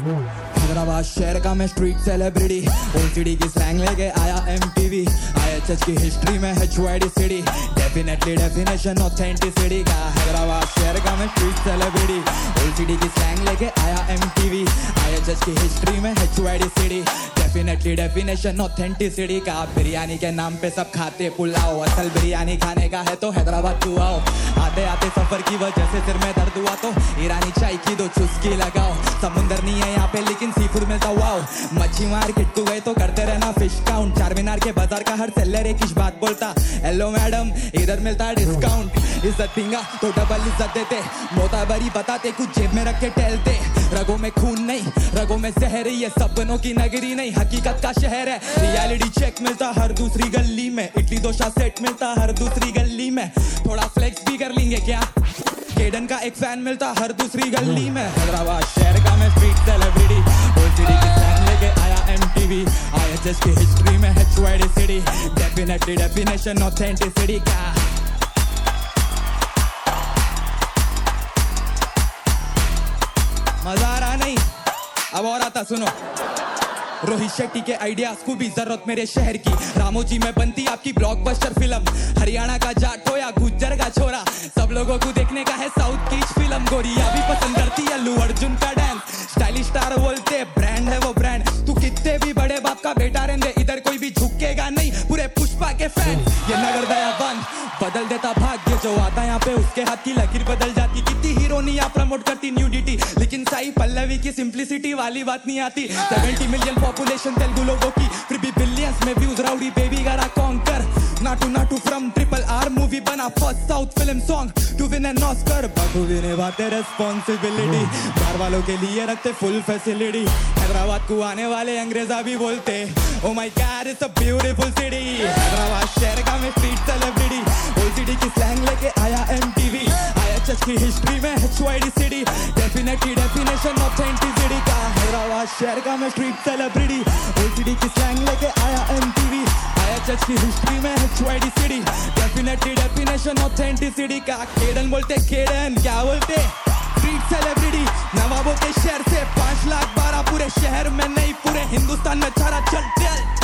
हैदराबाद शहर का मैं स्ट्रीट सेलिब्रिटी ओसीडी की स्लैंग लेके आया M T V I H H की हिस्ट्री में है चुआडी सिटी डेफिनेटली डेफिनेशन ऑथेंटिसिटी का हैदराबाद शहर का मैं स्ट्रीट सेलिब्रिटी ओसीडी की स्लैंग लेके आया M T V I H H की हिस्ट्री में है चुआडी सिटी डेफिनेटली डेफिनेशन ऑथेंटिसिटी का बिरयानी के नाम पे सब खाते, पुलाव। असल बिरयानी खाने का है तो हैदराबाद तू आओ। आते आते सफ़र की वजह से सिर में दर्द हुआ तो ईरानी चाय की दो चुस्की लगाओ। समुंदर नहीं है यहाँ पे, लेकिन सी फ़ूड मिलता वाओ मच्छी मार्केट तू गए तो करते रहना फ़िश काउंट चार मीनार के बाज़ार का हर सेलर एक ही बात बोलता हेलो मैडम इधर मिलता डिस्काउंट इज़्ज़त पिंगा तो डबल इज़्ज़त देते। मोताबरी बताते, कुछ जेब में रख के टहलते। रगों में खून नहीं, रगों में जहर ये सपनों की नगरी नहीं। हकीकत का शहर है। रियलिटी चेक मिलता हर दूसरी गली में। इडली डोसा सेट मिलता हर दूसरी गली में। थोड़ा फ्लेक्स भी कर लेंगे क्या? केडन का एक फ़ैन मिलता हर दूसरी गली में। हैदराबाद शहर का मैं स्ट्रीट सेलिब्रिटी लेके आया एमटीवी आईएचएस की हिस्ट्री में है चुआडी सिटी डेफिनेटली डेफिनेशन ऑथेंटिसिटी का मज़ा आ रहा नहीं? अब और आता सुनो। रोहित शेट्टी के आइडियाज़ को भी ज़रूरत मेरे शहर की। रामो जी, में बनती आपकी ब्लॉकबस्टर फ़िल्म हरियाणा का जाट या गुजर का छोरा। सब लोगों को देखने का है साउथ की फ़िल्म गोरिया भी पसंद करती है अल्लू अर्जुन का डांस स्टाइलिश स्टार बोलते ब्रांड है वो ब्रांड तू कितने भी बड़े बाप का बेटा रहने पूरे पुष्पा के फ़ैन ये नगर दया बंद बदल देता भाग्य जो आता यहाँ पे, उसके हाथ की लकीर बदल जाती। कितनी हीरोनिया प्रमोट करती न्यूडिटी लेकिन साई पल्लवी की सिंप्लिसिटी वाली बात नहीं आती। 70 मिलियन पॉपुलेशन तेलुगु लोगों की। फिर भी बिलियंस में व्यूज़ राउडी बेबी गरा conquer Naatu Naatu from triple R movie बना first south film song to win an Oscar बखूबी निभाते रिस्पॉन्सिबिलिटी बाहर वालों के लिए रखते फुल फैसिलिटी हैदराबाद को आने वाले अंग्रेजा भी बोलते ओ my god it's a beautiful city Hyderabad शहर का मैं स्ट्रीट सेलिब्रिटी ओसीडी की स्लैंग लेके आया एमटीवी आईएचएस की हिस्ट्री में HYD city definitely definition authenticity का हैदराबाद शहर का मैं स्ट्रीट सेलिब्रिटी ओसीडी की स्लैंग लेके आया एमटीवी आईएचएस की हिस्ट्री में HYD city definitely definition authenticity का. केडन बोलते केडन क्या हिंदुस्तान में चारा चल चल